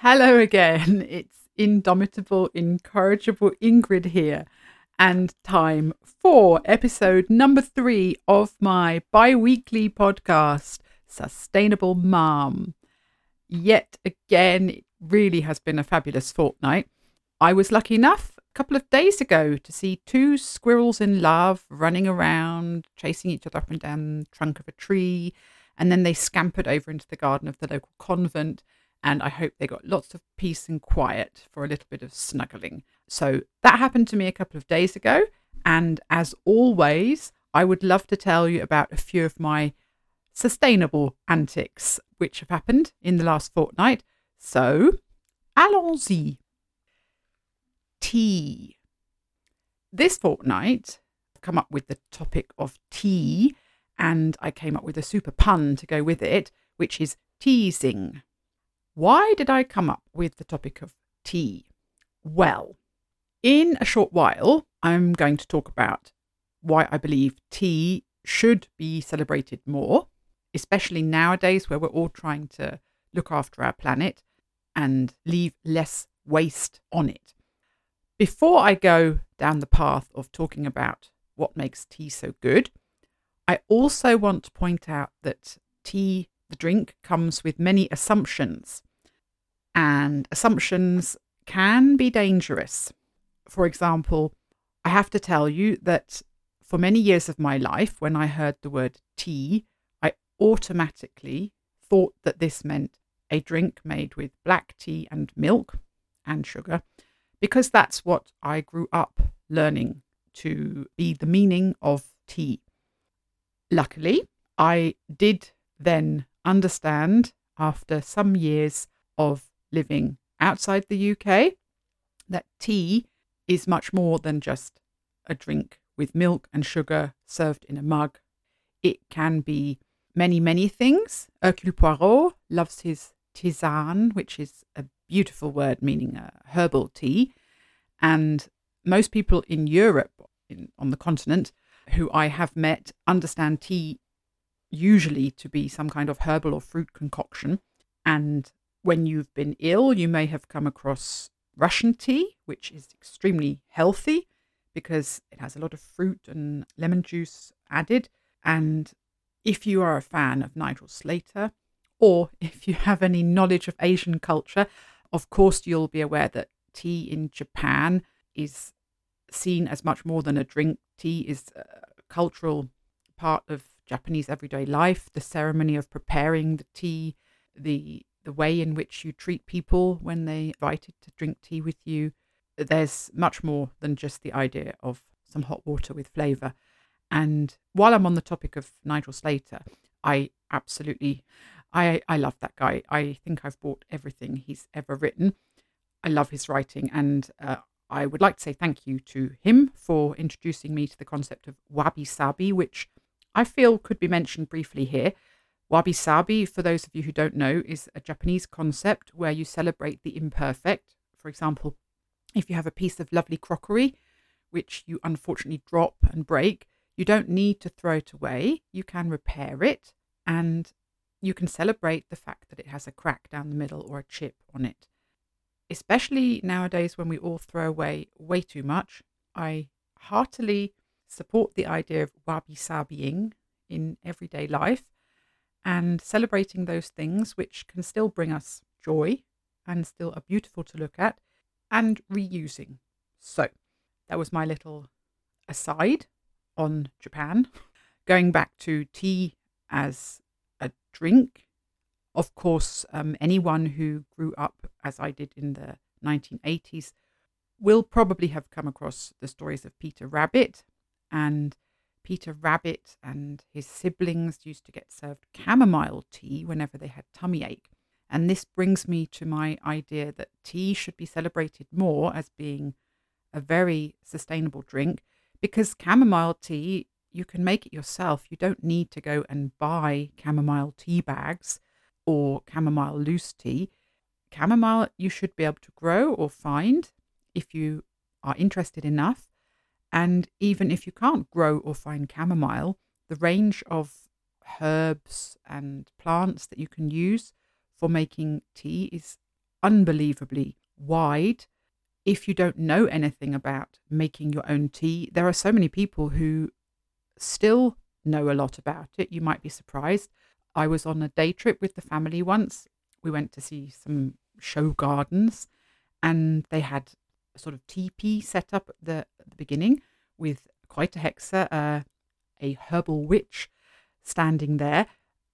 Hello again. It's indomitable, incorrigible Ingrid here, and time for episode number three of my bi weekly podcast, Sustainable Mum. Yet again, it really has been a fabulous fortnight. I was lucky enough a couple of days ago to see two squirrels in love running around, chasing each other up and down the trunk of a tree, and then they scampered over into the garden of the local convent and I hope they got lots of peace and quiet for a little bit of snuggling. So that happened to me a couple of days ago. And as always, I would love to tell you about a few of my sustainable antics which have happened in the last fortnight. So, allons-y. Tea. This fortnight, I've come up with the topic of tea, and I came up with a super pun to go with it, which is teasing. Why did I come up with the topic of tea? Well, in a short while, I'm going to talk about why I believe tea should be celebrated more, especially nowadays where we're all trying to look after our planet and leave less waste on it. Before I go down the path of talking about what makes tea so good, I also want to point out that tea, the drink, comes with many assumptions and assumptions can be dangerous. For example, I have to tell you that for many years of my life, when I heard the word tea, I automatically thought that this meant a drink made with black tea and milk and sugar, because that's what I grew up learning to be the meaning of tea. Luckily, I did then understand after some years of living outside the UK that tea is much more than just a drink with milk and sugar served in a mug. It can be many, many things. Hercule Poirot loves his tisane, which is a beautiful word meaning a herbal tea. And most people in Europe, in, on the continent, who I have met, understand tea usually to be some kind of herbal or fruit concoction. And when you've been ill, you may have come across Russian tea, which is extremely healthy because it has a lot of fruit and lemon juice added. And if you are a fan of Nigel Slater, or if you have any knowledge of Asian culture, of course, you'll be aware that tea in Japan is seen as much more than a drink. Tea is a cultural part of Japanese everyday life. The ceremony of preparing the tea, the the way in which you treat people when they invited to drink tea with you. There's much more than just the idea of some hot water with flavour. And while I'm on the topic of Nigel Slater, I absolutely, I I love that guy. I think I've bought everything he's ever written. I love his writing, and uh, I would like to say thank you to him for introducing me to the concept of wabi sabi, which I feel could be mentioned briefly here. Wabi sabi, for those of you who don't know, is a Japanese concept where you celebrate the imperfect. For example, if you have a piece of lovely crockery, which you unfortunately drop and break, you don't need to throw it away. You can repair it and you can celebrate the fact that it has a crack down the middle or a chip on it. Especially nowadays when we all throw away way too much, I heartily support the idea of wabi sabiing in everyday life and celebrating those things which can still bring us joy and still are beautiful to look at and reusing. So that was my little aside on Japan. Going back to tea as a drink, of course, um, anyone who grew up as I did in the 1980s will probably have come across the stories of Peter Rabbit and Peter Rabbit and his siblings used to get served chamomile tea whenever they had tummy ache. And this brings me to my idea that tea should be celebrated more as being a very sustainable drink because chamomile tea, you can make it yourself. You don't need to go and buy chamomile tea bags or chamomile loose tea. Chamomile you should be able to grow or find if you are interested enough. And even if you can't grow or find chamomile, the range of herbs and plants that you can use for making tea is unbelievably wide. If you don't know anything about making your own tea, there are so many people who still know a lot about it. You might be surprised. I was on a day trip with the family once. We went to see some show gardens and they had sort of teepee set up at the, at the beginning with quite a hexa, uh, a herbal witch standing there.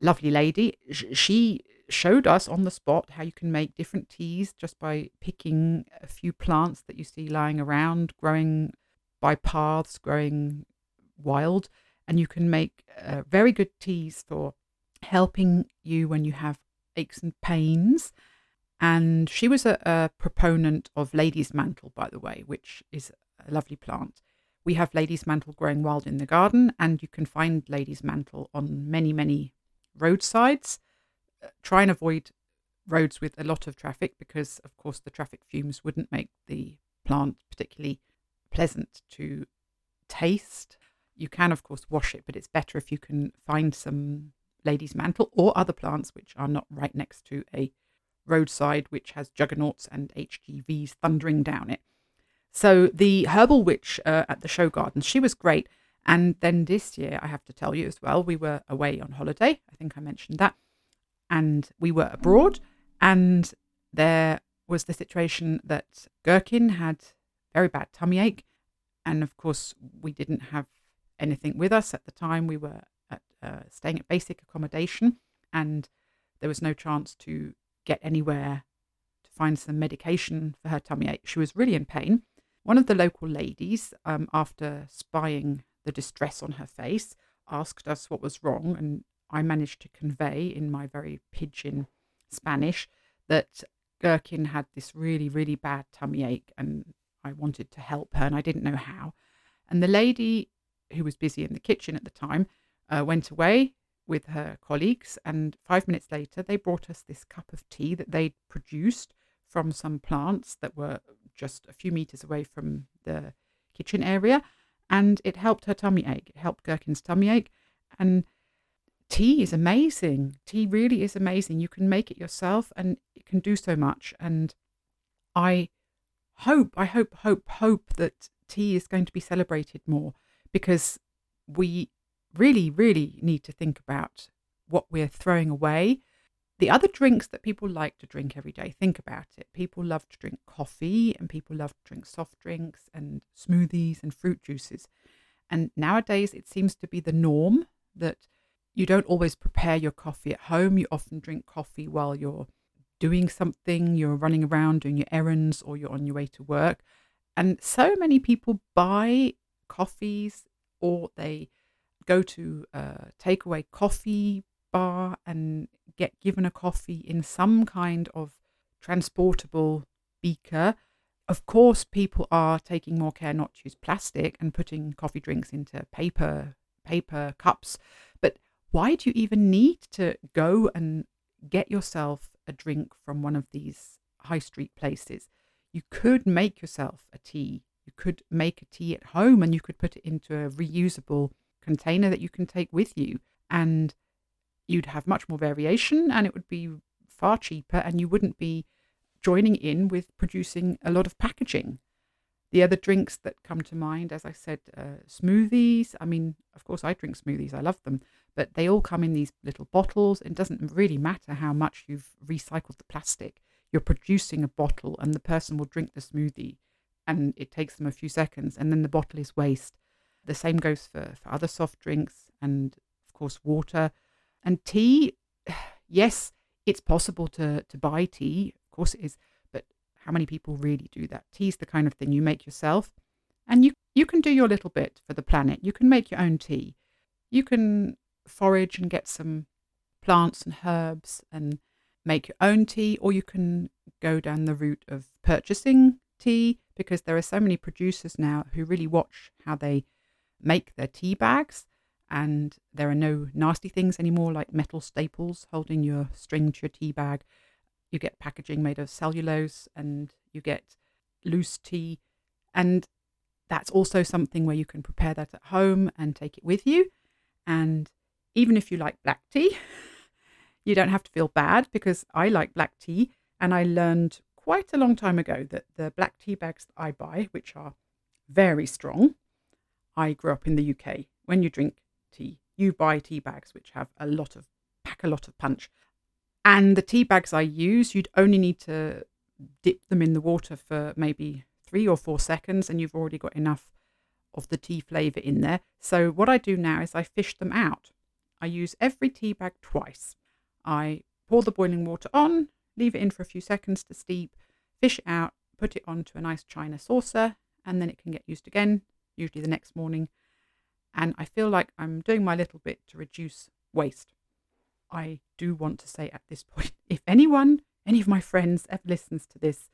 Lovely lady. She showed us on the spot how you can make different teas just by picking a few plants that you see lying around, growing by paths, growing wild. And you can make uh, very good teas for helping you when you have aches and pains. And she was a, a proponent of lady's mantle, by the way, which is a lovely plant. We have lady's mantle growing wild in the garden, and you can find lady's mantle on many, many roadsides. Uh, try and avoid roads with a lot of traffic because, of course, the traffic fumes wouldn't make the plant particularly pleasant to taste. You can, of course, wash it, but it's better if you can find some lady's mantle or other plants which are not right next to a roadside which has juggernauts and HGVs thundering down it. So the herbal witch uh, at the show gardens, she was great. And then this year, I have to tell you as well, we were away on holiday. I think I mentioned that. And we were abroad, and there was the situation that Gherkin had very bad tummy ache. And of course, we didn't have anything with us at the time. We were at, uh, staying at basic accommodation, and there was no chance to get anywhere to find some medication for her tummy ache. She was really in pain. One of the local ladies, um, after spying the distress on her face, asked us what was wrong, and I managed to convey in my very pidgin Spanish that Gherkin had this really, really bad tummy ache, and I wanted to help her, and I didn't know how. And the lady who was busy in the kitchen at the time uh, went away with her colleagues, and five minutes later, they brought us this cup of tea that they'd produced from some plants that were just a few meters away from the kitchen area. And it helped her tummy ache. It helped Gherkin's tummy ache. And tea is amazing. Tea really is amazing. You can make it yourself and it can do so much. And I hope, I hope, hope, hope that tea is going to be celebrated more because we really, really need to think about what we're throwing away. The other drinks that people like to drink every day, think about it. People love to drink coffee and people love to drink soft drinks and smoothies and fruit juices. And nowadays, it seems to be the norm that you don't always prepare your coffee at home. You often drink coffee while you're doing something, you're running around doing your errands, or you're on your way to work. And so many people buy coffees or they go to uh, a takeaway coffee bar and get given a coffee in some kind of transportable beaker. Of course, people are taking more care not to use plastic and putting coffee drinks into paper paper cups. But why do you even need to go and get yourself a drink from one of these high street places? You could make yourself a tea. You could make a tea at home and you could put it into a reusable container that you can take with you. And you'd have much more variation and it would be far cheaper and you wouldn't be joining in with producing a lot of packaging. The other drinks that come to mind, as I said, uh, smoothies. I mean, of course, I drink smoothies, I love them, but they all come in these little bottles. It doesn't really matter how much you've recycled the plastic. You're producing a bottle, and the person will drink the smoothie, and it takes them a few seconds, and then the bottle is waste. The same goes for, for other soft drinks and, of course, water. And tea, yes, it's possible to, to buy tea. Of course it is. But how many people really do that? Tea's the kind of thing you make yourself. And you, you can do your little bit for the planet. You can make your own tea. You can forage and get some plants and herbs and make your own tea, or you can go down the route of purchasing tea because there are so many producers now who really watch how they make their tea bags and there are no nasty things anymore like metal staples holding your string to your tea bag. You get packaging made of cellulose and you get loose tea. And that's also something where you can prepare that at home and take it with you. And even if you like black tea, you don't have to feel bad because I like black tea And I learned quite a long time ago that the black tea bags that I buy, which are very strong, I grew up in the UK. When you drink tea, you buy tea bags which have a lot of pack a lot of punch. And the tea bags I use, you'd only need to dip them in the water for maybe three or four seconds, and you've already got enough of the tea flavour in there. So, what I do now is I fish them out. I use every tea bag twice. I pour the boiling water on, leave it in for a few seconds to steep, fish it out, put it onto a nice china saucer, and then it can get used again, usually the next morning. And I feel like I'm doing my little bit to reduce waste. I do want to say at this point if anyone, any of my friends ever listens to this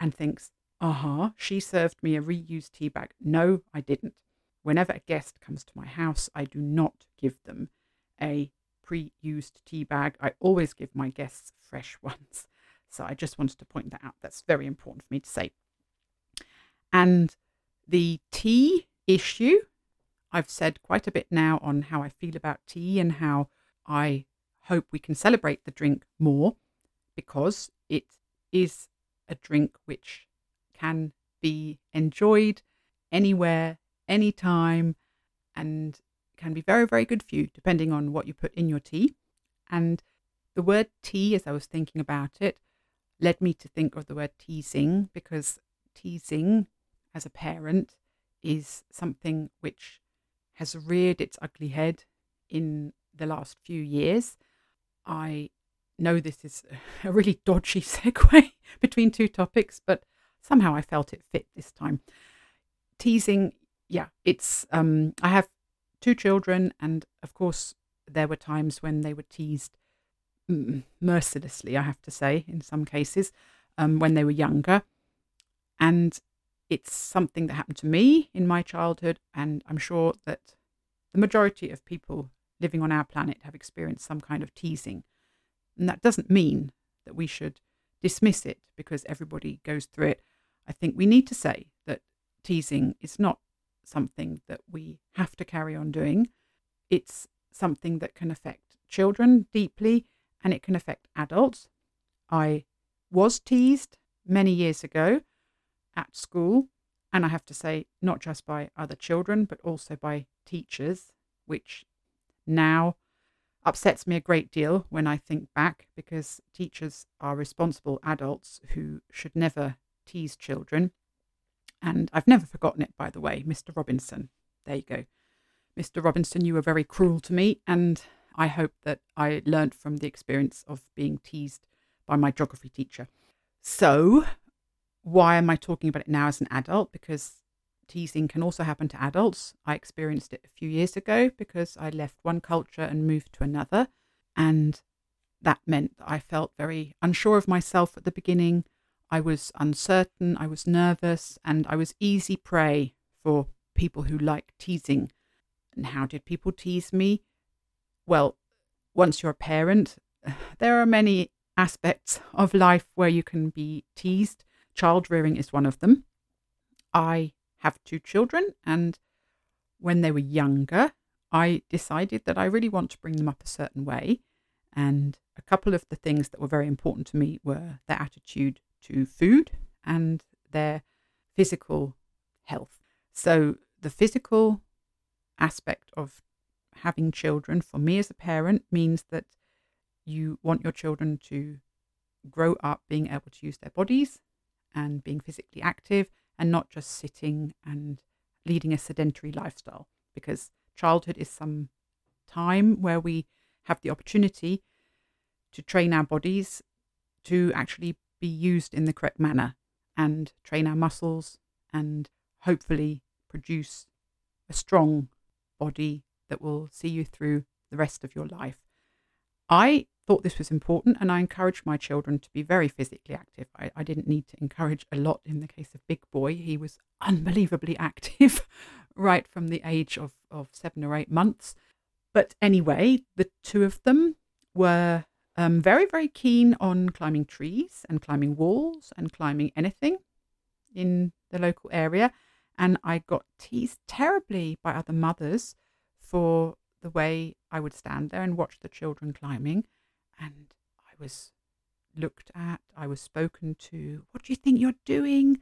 and thinks, uh huh, she served me a reused tea bag. No, I didn't. Whenever a guest comes to my house, I do not give them a pre used tea bag. I always give my guests fresh ones. So I just wanted to point that out. That's very important for me to say. And the tea issue, I've said quite a bit now on how I feel about tea and how I hope we can celebrate the drink more because it is a drink which can be enjoyed anywhere, anytime, and can be very, very good for you, depending on what you put in your tea. And the word tea, as I was thinking about it, led me to think of the word teasing because teasing as a parent is something which has reared its ugly head in the last few years. I know this is a really dodgy segue between two topics, but somehow I felt it fit this time. Teasing, yeah, it's um I have two children and of course there were times when they were teased mercilessly, I have to say, in some cases, um, when they were younger. And it's something that happened to me in my childhood, and I'm sure that the majority of people living on our planet have experienced some kind of teasing. And that doesn't mean that we should dismiss it because everybody goes through it. I think we need to say that teasing is not something that we have to carry on doing. It's something that can affect children deeply and it can affect adults. I was teased many years ago at school, and I have to say, not just by other children, but also by teachers, which now upsets me a great deal when I think back because teachers are responsible adults who should never tease children. And I've never forgotten it, by the way, Mr. Robinson. There you go. Mr. Robinson, you were very cruel to me, and I hope that I learned from the experience of being teased by my geography teacher. So, why am I talking about it now as an adult? Because teasing can also happen to adults. I experienced it a few years ago because I left one culture and moved to another. And that meant that I felt very unsure of myself at the beginning. I was uncertain, I was nervous, and I was easy prey for people who like teasing. And how did people tease me? well, once you're a parent, there are many aspects of life where you can be teased. Child rearing is one of them. I have two children, and when they were younger, I decided that I really want to bring them up a certain way. And a couple of the things that were very important to me were their attitude to food and their physical health. So, the physical aspect of having children for me as a parent means that you want your children to grow up being able to use their bodies and being physically active and not just sitting and leading a sedentary lifestyle because childhood is some time where we have the opportunity to train our bodies to actually be used in the correct manner and train our muscles and hopefully produce a strong body that will see you through the rest of your life. I thought this was important and I encouraged my children to be very physically active. I, I, didn't need to encourage a lot in the case of Big Boy. He was unbelievably active right from the age of, of seven or eight months. But anyway, the two of them were um, very, very keen on climbing trees and climbing walls and climbing anything in the local area. And I got teased terribly by other mothers for the way I would stand there and watch the children climbing. And I was looked at, I was spoken to. What do you think you're doing?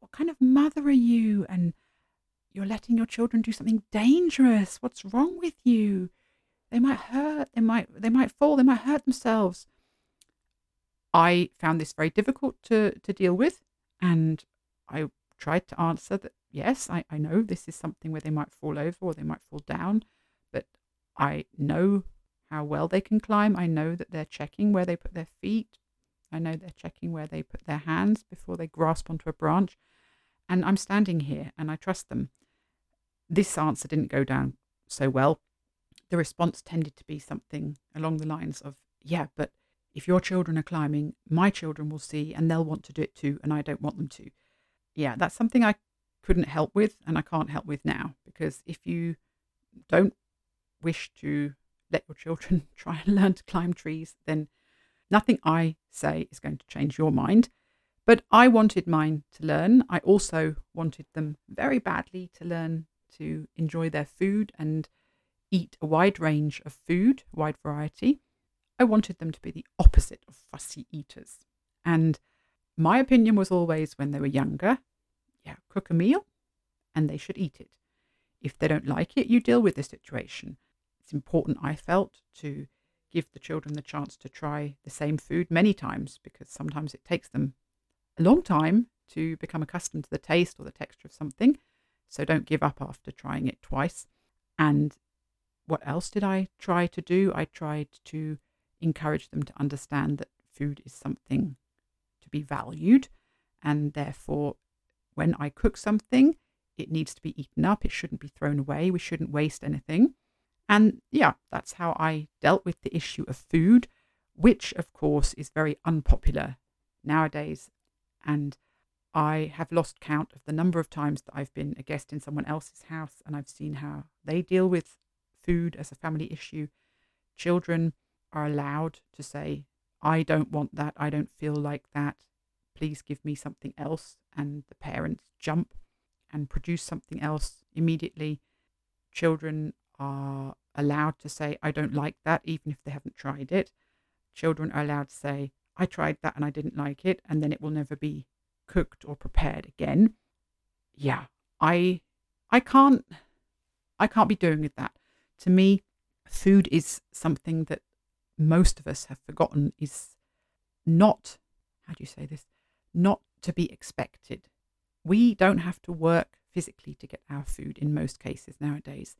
What kind of mother are you? And you're letting your children do something dangerous. What's wrong with you? They might hurt, they might they might fall, they might hurt themselves. I found this very difficult to, to deal with and I tried to answer that yes, I, I know this is something where they might fall over or they might fall down, but I know how well they can climb. I know that they're checking where they put their feet. I know they're checking where they put their hands before they grasp onto a branch. And I'm standing here and I trust them. This answer didn't go down so well. The response tended to be something along the lines of, yeah, but if your children are climbing, my children will see and they'll want to do it too, and I don't want them to. Yeah, that's something I couldn't help with and I can't help with now because if you don't wish to let your children try and learn to climb trees, then nothing I say is going to change your mind. But I wanted mine to learn. I also wanted them very badly to learn to enjoy their food and eat a wide range of food, wide variety. I wanted them to be the opposite of fussy eaters. And my opinion was always when they were younger, yeah, cook a meal and they should eat it. If they don't like it, you deal with the situation. It's important, I felt, to give the children the chance to try the same food many times because sometimes it takes them a long time to become accustomed to the taste or the texture of something. So don't give up after trying it twice. And what else did I try to do? I tried to encourage them to understand that food is something to be valued. And therefore, when I cook something, it needs to be eaten up. It shouldn't be thrown away. We shouldn't waste anything. And yeah, that's how I dealt with the issue of food, which of course is very unpopular nowadays. And I have lost count of the number of times that I've been a guest in someone else's house and I've seen how they deal with food as a family issue. Children are allowed to say, I don't want that. I don't feel like that. Please give me something else. And the parents jump and produce something else immediately. Children are allowed to say, I don't like that, even if they haven't tried it. Children are allowed to say, I tried that and I didn't like it, and then it will never be cooked or prepared again. Yeah, I I can't I can't be doing with that. To me, food is something that most of us have forgotten is not how do you say this? Not to be expected. We don't have to work physically to get our food in most cases nowadays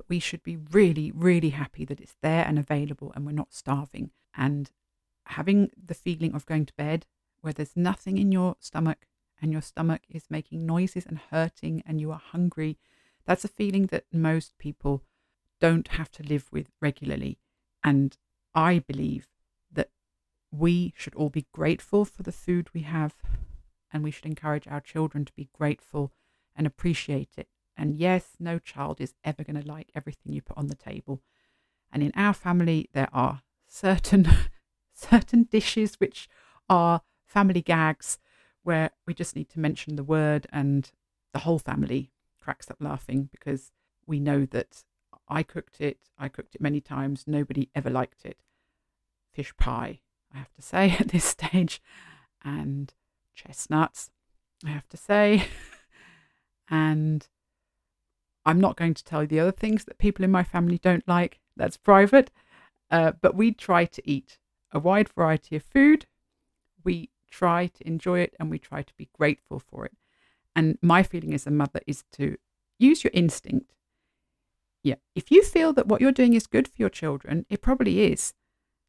but we should be really, really happy that it's there and available and we're not starving. And having the feeling of going to bed where there's nothing in your stomach and your stomach is making noises and hurting and you are hungry, that's a feeling that most people don't have to live with regularly. And I believe that we should all be grateful for the food we have and we should encourage our children to be grateful and appreciate it and yes, no child is ever going to like everything you put on the table. And in our family, there are certain certain dishes which are family gags where we just need to mention the word and the whole family cracks up laughing because we know that I cooked it, I cooked it many times, nobody ever liked it. Fish pie, I have to say at this stage, and chestnuts, I have to say, and I'm not going to tell you the other things that people in my family don't like. That's private. Uh, but we try to eat a wide variety of food. We try to enjoy it and we try to be grateful for it. And my feeling as a mother is to use your instinct. Yeah, if you feel that what you're doing is good for your children, it probably is.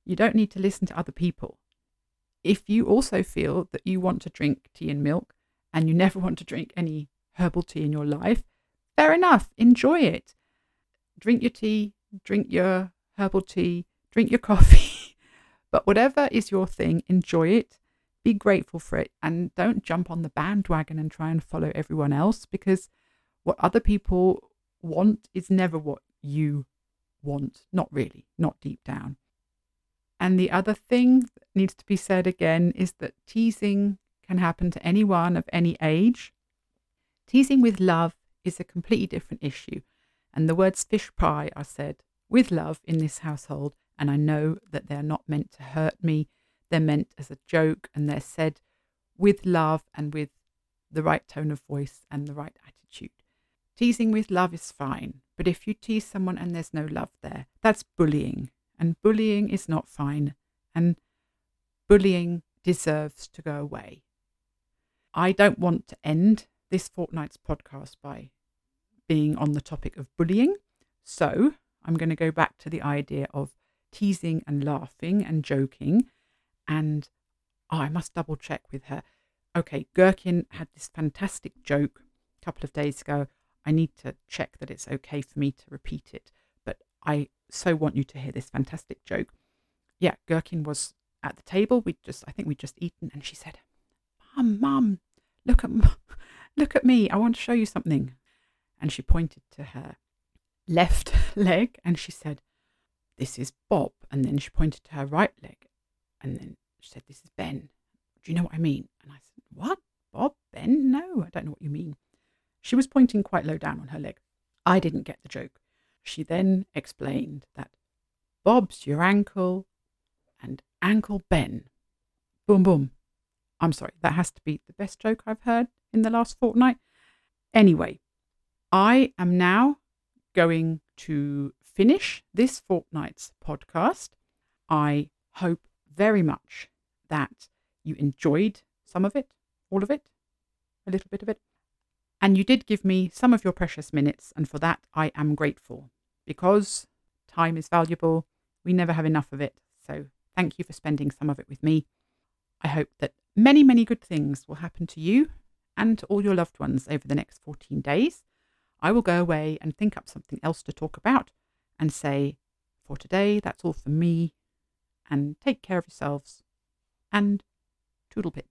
You don't need to listen to other people. If you also feel that you want to drink tea and milk and you never want to drink any herbal tea in your life, fair enough. Enjoy it. Drink your tea, drink your herbal tea, drink your coffee. but whatever is your thing, enjoy it. Be grateful for it. And don't jump on the bandwagon and try and follow everyone else because what other people want is never what you want. Not really, not deep down. And the other thing that needs to be said again is that teasing can happen to anyone of any age. Teasing with love is a completely different issue. And the words fish pie are said with love in this household. And I know that they're not meant to hurt me. they're meant as a joke and they're said with love and with the right tone of voice and the right attitude. Teasing with love is fine, but if you tease someone and there's no love there, that's bullying. And bullying is not fine. And bullying deserves to go away. I don't want to end this fortnight's podcast by being on the topic of bullying. So I'm going to go back to the idea of teasing and laughing and joking. And oh, I must double check with her. Okay, Gherkin had this fantastic joke a couple of days ago. I need to check that it's okay for me to repeat it. But I so want you to hear this fantastic joke. Yeah, Gherkin was at the table. We just, I think we'd just eaten, and she said, "Mum, mum, look at, look at me. I want to show you something." And she pointed to her left leg, and she said, "This is Bob." And then she pointed to her right leg, and then she said, "This is Ben." Do you know what I mean? And I said, "What? Bob? Ben? No, I don't know what you mean." She was pointing quite low down on her leg. I didn't get the joke. She then explained that Bob's your ankle and Ankle Ben. Boom, boom. I'm sorry, that has to be the best joke I've heard in the last fortnight. Anyway, I am now going to finish this fortnight's podcast. I hope very much that you enjoyed some of it, all of it, a little bit of it. And you did give me some of your precious minutes, and for that I am grateful because time is valuable. We never have enough of it. So thank you for spending some of it with me. I hope that many, many good things will happen to you and to all your loved ones over the next 14 days. I will go away and think up something else to talk about and say, for today, that's all for me, and take care of yourselves, and toodle pip.